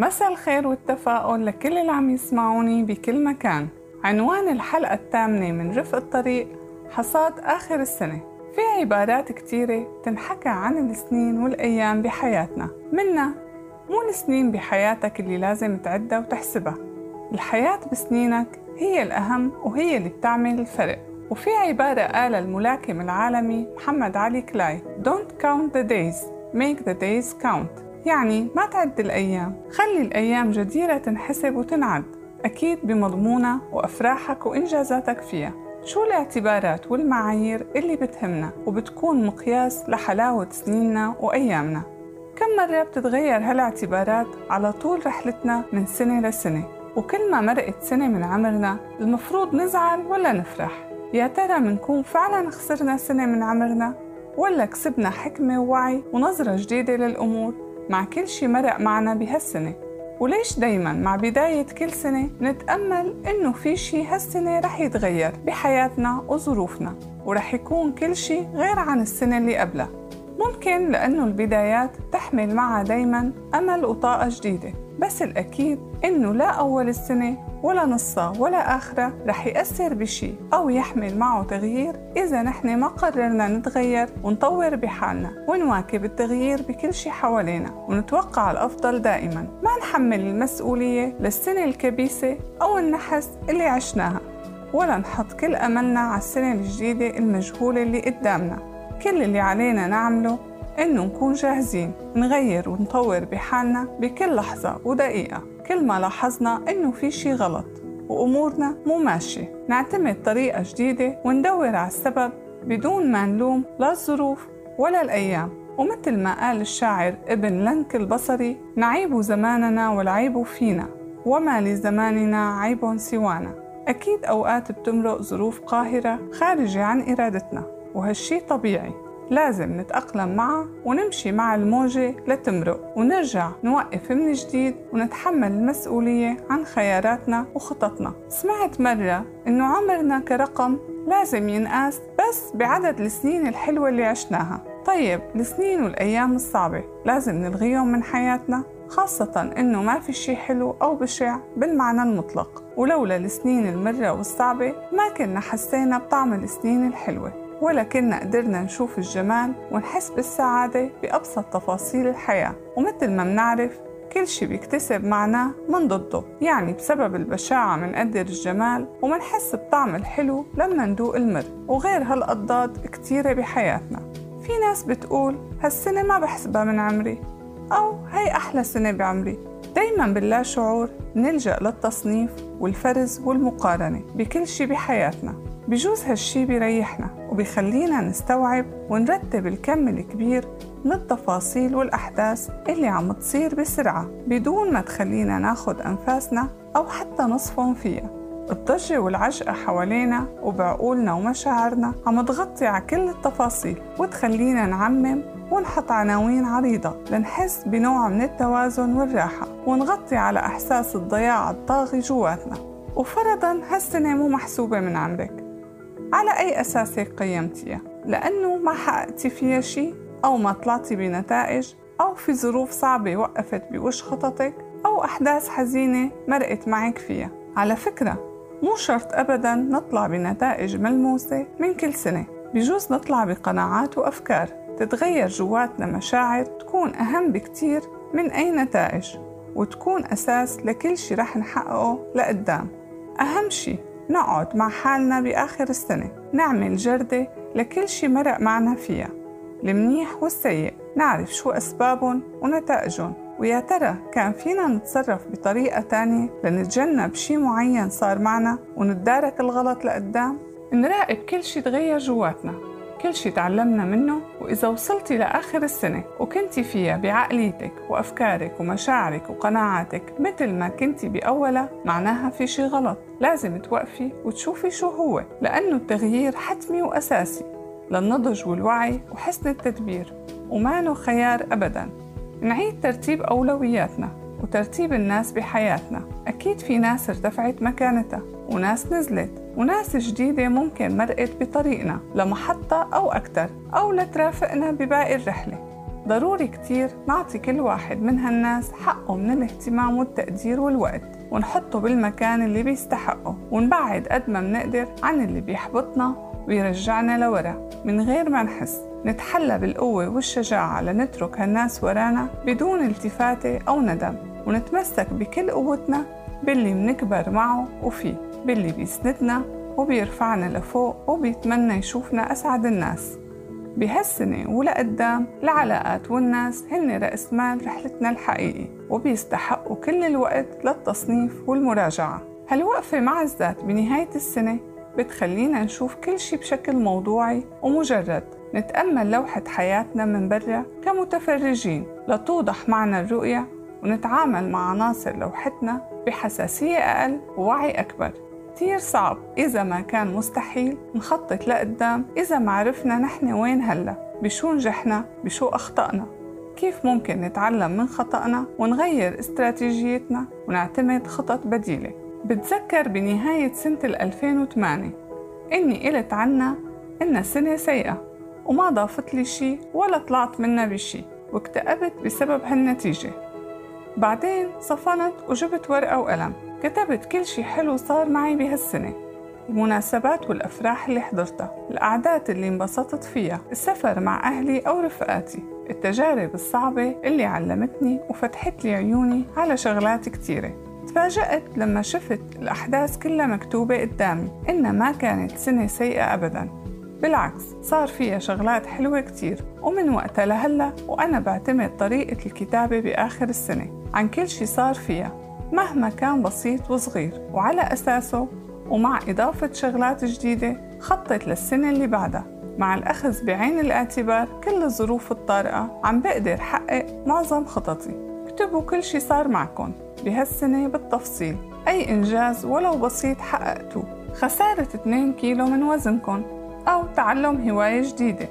مساء الخير والتفاؤل لكل اللي عم يسمعوني بكل مكان. عنوان الحلقة الثامنة من رفق الطريق حصاد آخر السنة. في عبارات كتيرة تنحكى عن السنين والأيام بحياتنا. منها مو السنين بحياتك اللي لازم تعدها وتحسبها. الحياة بسنينك هي الأهم وهي اللي بتعمل الفرق. وفي عبارة قالها الملاكم العالمي محمد علي كلاي Don't count the days, make the days count. يعني ما تعد الأيام. خلي الأيام جديرة تنحسب وتنعد. أكيد بمضمونها وأفراحك وإنجازاتك فيها. شو الاعتبارات والمعايير اللي بتهمنا وبتكون مقياس لحلاوة سنيننا وأيامنا؟ كم مرة بتتغير هالاعتبارات على طول رحلتنا من سنة لسنة؟ وكل ما مرقت سنة من عمرنا المفروض نزعل ولا نفرح؟ يا ترى منكون فعلا خسرنا سنة من عمرنا ولا كسبنا حكمة ووعي ونظرة جديدة للأمور؟ مع كل شي مرق معنا بهالسنة. وليش دايما مع بداية كل سنة نتأمل إنه في شي هالسنة رح يتغير بحياتنا وظروفنا ورح يكون كل شي غير عن السنة اللي قبلها. ممكن لأنه البدايات تحمل معها دايما أمل وطاقة جديدة بس الأكيد إنه لا أول السنة ولا نصها ولا آخرة رح يأثر بشي أو يحمل معه تغيير إذا نحن ما قررنا نتغير ونطور بحالنا ونواكب التغيير بكل شي حوالينا ونتوقع الأفضل دائما ما نحمل المسؤولية للسنة الكبيسة أو النحس اللي عشناها ولا نحط كل أملنا على السنة الجديدة المجهولة اللي قدامنا. كل اللي علينا نعمله إنه نكون جاهزين نغير ونطور بحالنا بكل لحظة ودقيقة. كل ما لاحظنا إنه في شي غلط وأمورنا مو ماشية نعتمد طريقة جديدة وندور على السبب بدون ما نلوم لا الظروف ولا الأيام. ومثل ما قال الشاعر ابن لنك البصري نعيب زماننا والعيب فينا وما لزماننا عيب سوانا. أكيد أوقات بتمرق ظروف قاهرة خارجة عن إرادتنا. وهالشي طبيعي. لازم نتأقلم معها ونمشي مع الموجة لتمرق ونرجع نوقف من جديد ونتحمل المسؤولية عن خياراتنا وخططنا. سمعت مرة إنه عمرنا كرقم لازم ينقاس بس بعدد السنين الحلوة اللي عشناها. طيب السنين والأيام الصعبة لازم نلغيهم من حياتنا خاصة إنه ما في شي حلو أو بشع بالمعنى المطلق. ولولا السنين المرة والصعبة ما كنا حسينا بطعم السنين الحلوة. ولا كنا قدرنا نشوف الجمال ونحس بالسعادة بأبسط تفاصيل الحياة. ومثل ما منعرف كل شي بيكتسب معناه من ضده. يعني بسبب البشاعة منقدر الجمال ومنحس بطعم الحلو لما ندوق المر. وغير هالأضداد كتيرة بحياتنا. في ناس بتقول هالسنة ما بحسبها من عمري. أو هي أحلى سنة بعمري. دايما باللا شعور نلجأ للتصنيف والفرز والمقارنة بكل شي بحياتنا. بجوز هالشي بيريحنا وبيخلينا نستوعب ونرتب الكم الكبير من التفاصيل والأحداث اللي عم تصير بسرعة بدون ما تخلينا ناخد أنفاسنا أو حتى نصفن فيها. الضجة والعجقة حوالينا وبعقولنا ومشاعرنا عم تغطي على كل التفاصيل وتخلينا نعمم ونحط عناوين عريضة لنحس بنوع من التوازن والراحة ونغطي على إحساس الضياع الطاغي جواتنا. وفرضا هالسنة مو محسوبة من عمرك على أي أساس هيك قيمتيها؟ لأنه ما حققتي فيها شي أو ما طلعتي بنتائج أو في ظروف صعبة وقفت بوش خططك أو أحداث حزينة مرقت معك فيها. على فكرة مو شرط أبدا نطلع بنتائج ملموسة من كل سنة. بجوز نطلع بقناعات وأفكار تتغير جواتنا مشاعر تكون أهم بكتير من أي نتائج وتكون أساس لكل شي رح نحققه لقدام. أهم شي نقعد مع حالنا بآخر السنة نعمل جردة لكل شي مرق معنا فيها المنيح والسيء نعرف شو أسبابهم ونتائجهم ويا ترى كان فينا نتصرف بطريقة تانية لنتجنب شي معين صار معنا ونتدارك الغلط لقدام؟ نراقب كل شي تغير جواتنا. كل شي تعلمنا منه وإذا وصلتي لآخر السنة وكنتي فيها بعقليتك وأفكارك ومشاعرك وقناعاتك مثل ما كنتي بأولها معناها في شي غلط. لازم توقفي وتشوفي شو هو لأنه التغيير حتمي وأساسي. للنضج والوعي وحسن التدبير وما خيار أبدا. نعيد ترتيب أولوياتنا وترتيب الناس بحياتنا. أكيد في ناس ارتفعت مكانتها وناس نزلت. وناس جديدة ممكن مرقت بطريقنا لمحطة أو أكثر أو لترافقنا بباقي الرحلة. ضروري كتير نعطي كل واحد من هالناس حقه من الاهتمام والتقدير والوقت ونحطه بالمكان اللي بيستحقه ونبعد قد ما بنقدر عن اللي بيحبطنا ويرجعنا لورا. من غير ما نحس نتحلى بالقوة والشجاعة لنترك هالناس ورانا بدون التفاتة أو ندم ونتمسك بكل قوتنا باللي منكبر معه وفيه. باللي بيسندنا وبيرفعنا لفوق وبيتمنى يشوفنا أسعد الناس. بهالسنة ولقدام العلاقات والناس هن رأس مال رحلتنا الحقيقي وبيستحقوا كل الوقت للتصنيف والمراجعة. هالوقفة مع الذات بنهاية السنة بتخلينا نشوف كل شي بشكل موضوعي ومجرد. نتأمل لوحة حياتنا من برا كمتفرجين لتوضح معنا الرؤية ونتعامل مع عناصر لوحتنا بحساسية أقل ووعي أكبر. كتير صعب. إذا ما كان مستحيل نخطط لقدام. إذا ما عرفنا نحن وين هلأ. بشو نجحنا؟ بشو أخطأنا؟ كيف ممكن نتعلم من خطأنا ونغير استراتيجيتنا ونعتمد خطط بديلة؟ بتذكر بنهاية سنة 2008 إني قلت عنها إنها سنة سيئة وما ضافت لي شي ولا طلعت منها بشي واكتئبت بسبب هالنتيجة. بعدين صفنت وجبت ورقة وقلم. كتبت كل شي حلو صار معي بهالسنة. المناسبات والأفراح اللي حضرتها القعدات اللي انبسطت فيها السفر مع أهلي أو رفقاتي التجارب الصعبة اللي علمتني وفتحت لي عيوني على شغلات كتيرة. تفاجأت لما شفت الأحداث كلها مكتوبة قدامي إنها ما كانت سنة سيئة أبداً. بالعكس صار فيها شغلات حلوة كتير ومن وقتها لهلأ وأنا بعتمد طريقة الكتابة بآخر السنة. عن كل شي صار فيها. مهما كان بسيط وصغير وعلى أساسه ومع إضافة شغلات جديدة خطط للسنة اللي بعدها. مع الأخذ بعين الاعتبار كل الظروف الطارئة عم بقدر حقق معظم خططي. اكتبوا كل شي صار معكم بهالسنة بالتفصيل. أي إنجاز ولو بسيط حققتوه. خسارة 2 كيلو من وزنكم أو تعلم هواية جديدة.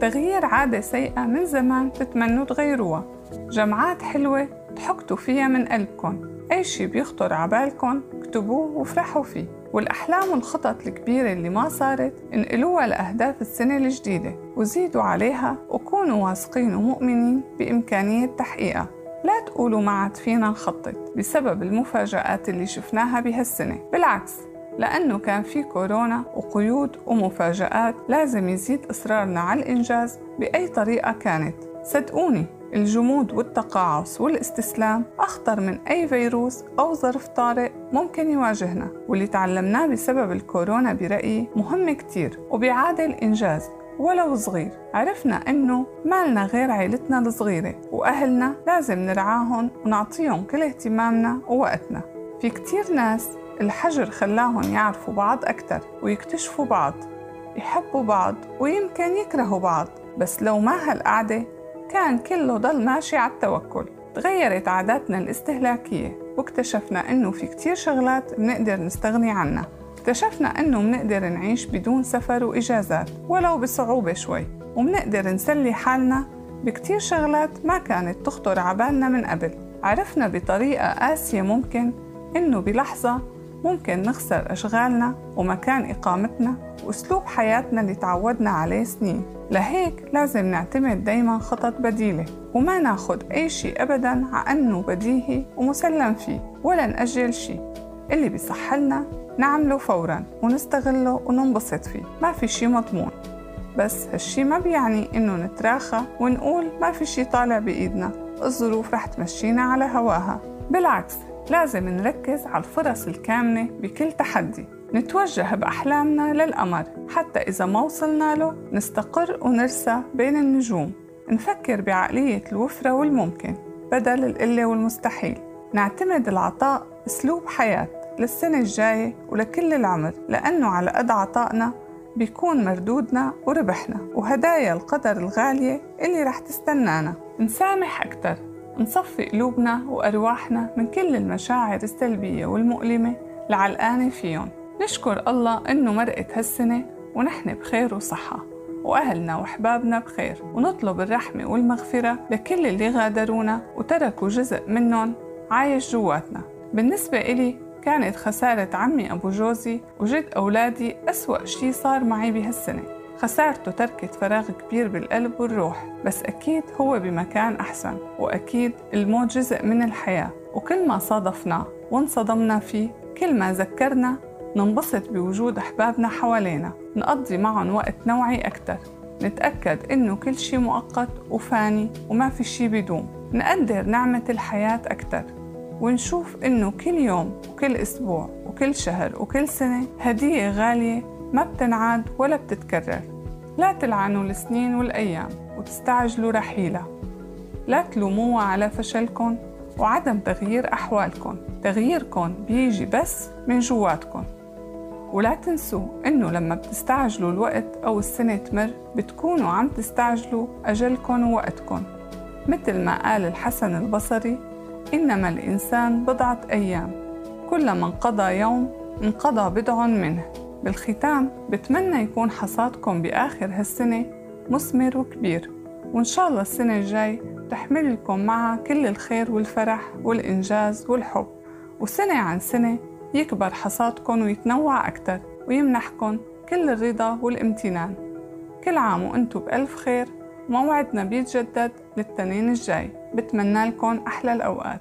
تغيير عادة سيئة من زمان تتمنوا تغيروها. جمعات حلوة تحكتوا فيها من قلبكم. أي شي بيخطر عبالكم اكتبوه وافرحوا فيه. والأحلام والخطط الكبيرة اللي ما صارت انقلوها لأهداف السنة الجديدة وزيدوا عليها وكونوا واثقين ومؤمنين بإمكانية تحقيقها. لا تقولوا ما عاد فينا نخطط بسبب المفاجآت اللي شفناها بهالسنة. بالعكس لأنه كان في كورونا وقيود ومفاجآت لازم يزيد إصرارنا على الإنجاز بأي طريقة كانت. صدقوني الجمود والتقاعس والاستسلام أخطر من أي فيروس أو ظرف طارئ ممكن يواجهنا واللي تعلمناه بسبب الكورونا برأيي مهم كتير وبيعادل إنجاز ولو صغير. عرفنا إنه مالنا غير عيلتنا الصغيرة وأهلنا لازم نرعاهم ونعطيهم كل اهتمامنا ووقتنا. في كتير ناس الحجر خلاهم يعرفوا بعض أكتر ويكتشفوا بعض يحبوا بعض ويمكن يكرهوا بعض بس لو ما هالقعدة كان كله ضل ماشي على التوكل. تغيرت عاداتنا الاستهلاكية واكتشفنا إنه في كتير شغلات بنقدر نستغني عنها. اكتشفنا إنه بنقدر نعيش بدون سفر وإجازات ولو بصعوبة شوي. وبنقدر نسلي حالنا بكتير شغلات ما كانت تخطر عبالنا من قبل. عرفنا بطريقة قاسية ممكن إنه بلحظة ممكن نخسر أشغالنا ومكان إقامتنا وأسلوب حياتنا اللي تعودنا عليه سنين. لهيك لازم نعتمد دايما خطط بديلة وما ناخد أي شيء أبدا عأنه بديهي ومسلم فيه ولا نأجل شيء. اللي بيصحلنا نعمله فورا ونستغله وننبسط فيه ما في شيء مضمون. بس هالشي ما بيعني إنه نتراخى ونقول ما في شي طالع بإيدنا الظروف رح تمشينا على هواها. بالعكس لازم نركز على الفرص الكامنة بكل تحدي نتوجه بأحلامنا للقمر حتى إذا ما وصلنا له نستقر ونرسى بين النجوم. نفكر بعقلية الوفرة والممكن بدل القلة والمستحيل. نعتمد العطاء أسلوب حياة للسنة الجاية ولكل العمر لأنه على قد عطائنا بيكون مردودنا وربحنا وهدايا القدر الغالية اللي رح تستنانا. نسامح أكتر. نصفي قلوبنا وأرواحنا من كل المشاعر السلبية والمؤلمة العلقانة فيهم. نشكر الله إنه مرقت هالسنة ونحن بخير وصحة وأهلنا وأحبابنا بخير ونطلب الرحمة والمغفرة لكل اللي غادرونا وتركوا جزء منهم عايش جواتنا. بالنسبة إلي كانت خسارة عمي أبو جوزي وجد أولادي أسوأ شي صار معي بهالسنة. خسارته تركت فراغ كبير بالقلب والروح بس أكيد هو بمكان أحسن وأكيد الموت جزء من الحياة. وكل ما صادفناه وانصدمنا فيه كل ما ذكرنا ننبسط بوجود أحبابنا حوالينا. نقضي معهم وقت نوعي أكتر. نتأكد إنه كل شي مؤقت وفاني وما في شي بيدوم. نقدر نعمة الحياة أكتر. ونشوف إنه كل يوم وكل أسبوع وكل شهر وكل سنة هدية غالية ما بتنعاد ولا بتتكرر. لا تلعنوا السنين والأيام وتستعجلوا رحيلها لا تلوموها على فشلكن وعدم تغيير أحوالكن تغييركن بيجي بس من جواتكن ولا تنسوا إنه لما بتستعجلوا الوقت أو السنة تمر بتكونوا عم تستعجلوا أجلكن ووقتكن مثل ما قال الحسن البصري إنما الإنسان بضعة أيام. كلما انقضى يوم انقضى بضع منه. بالختام بتمنى يكون حصادكم بآخر هالسنة مثمر وكبير وإن شاء الله السنة الجاي تحمل لكم معها كل الخير والفرح والإنجاز والحب. وسنة عن سنة يكبر حصادكم ويتنوع أكتر ويمنحكم كل الرضا والامتنان. كل عام وإنتم بألف خير موعدنا بيتجدد للتنين الجاي. بتمنى لكم أحلى الأوقات.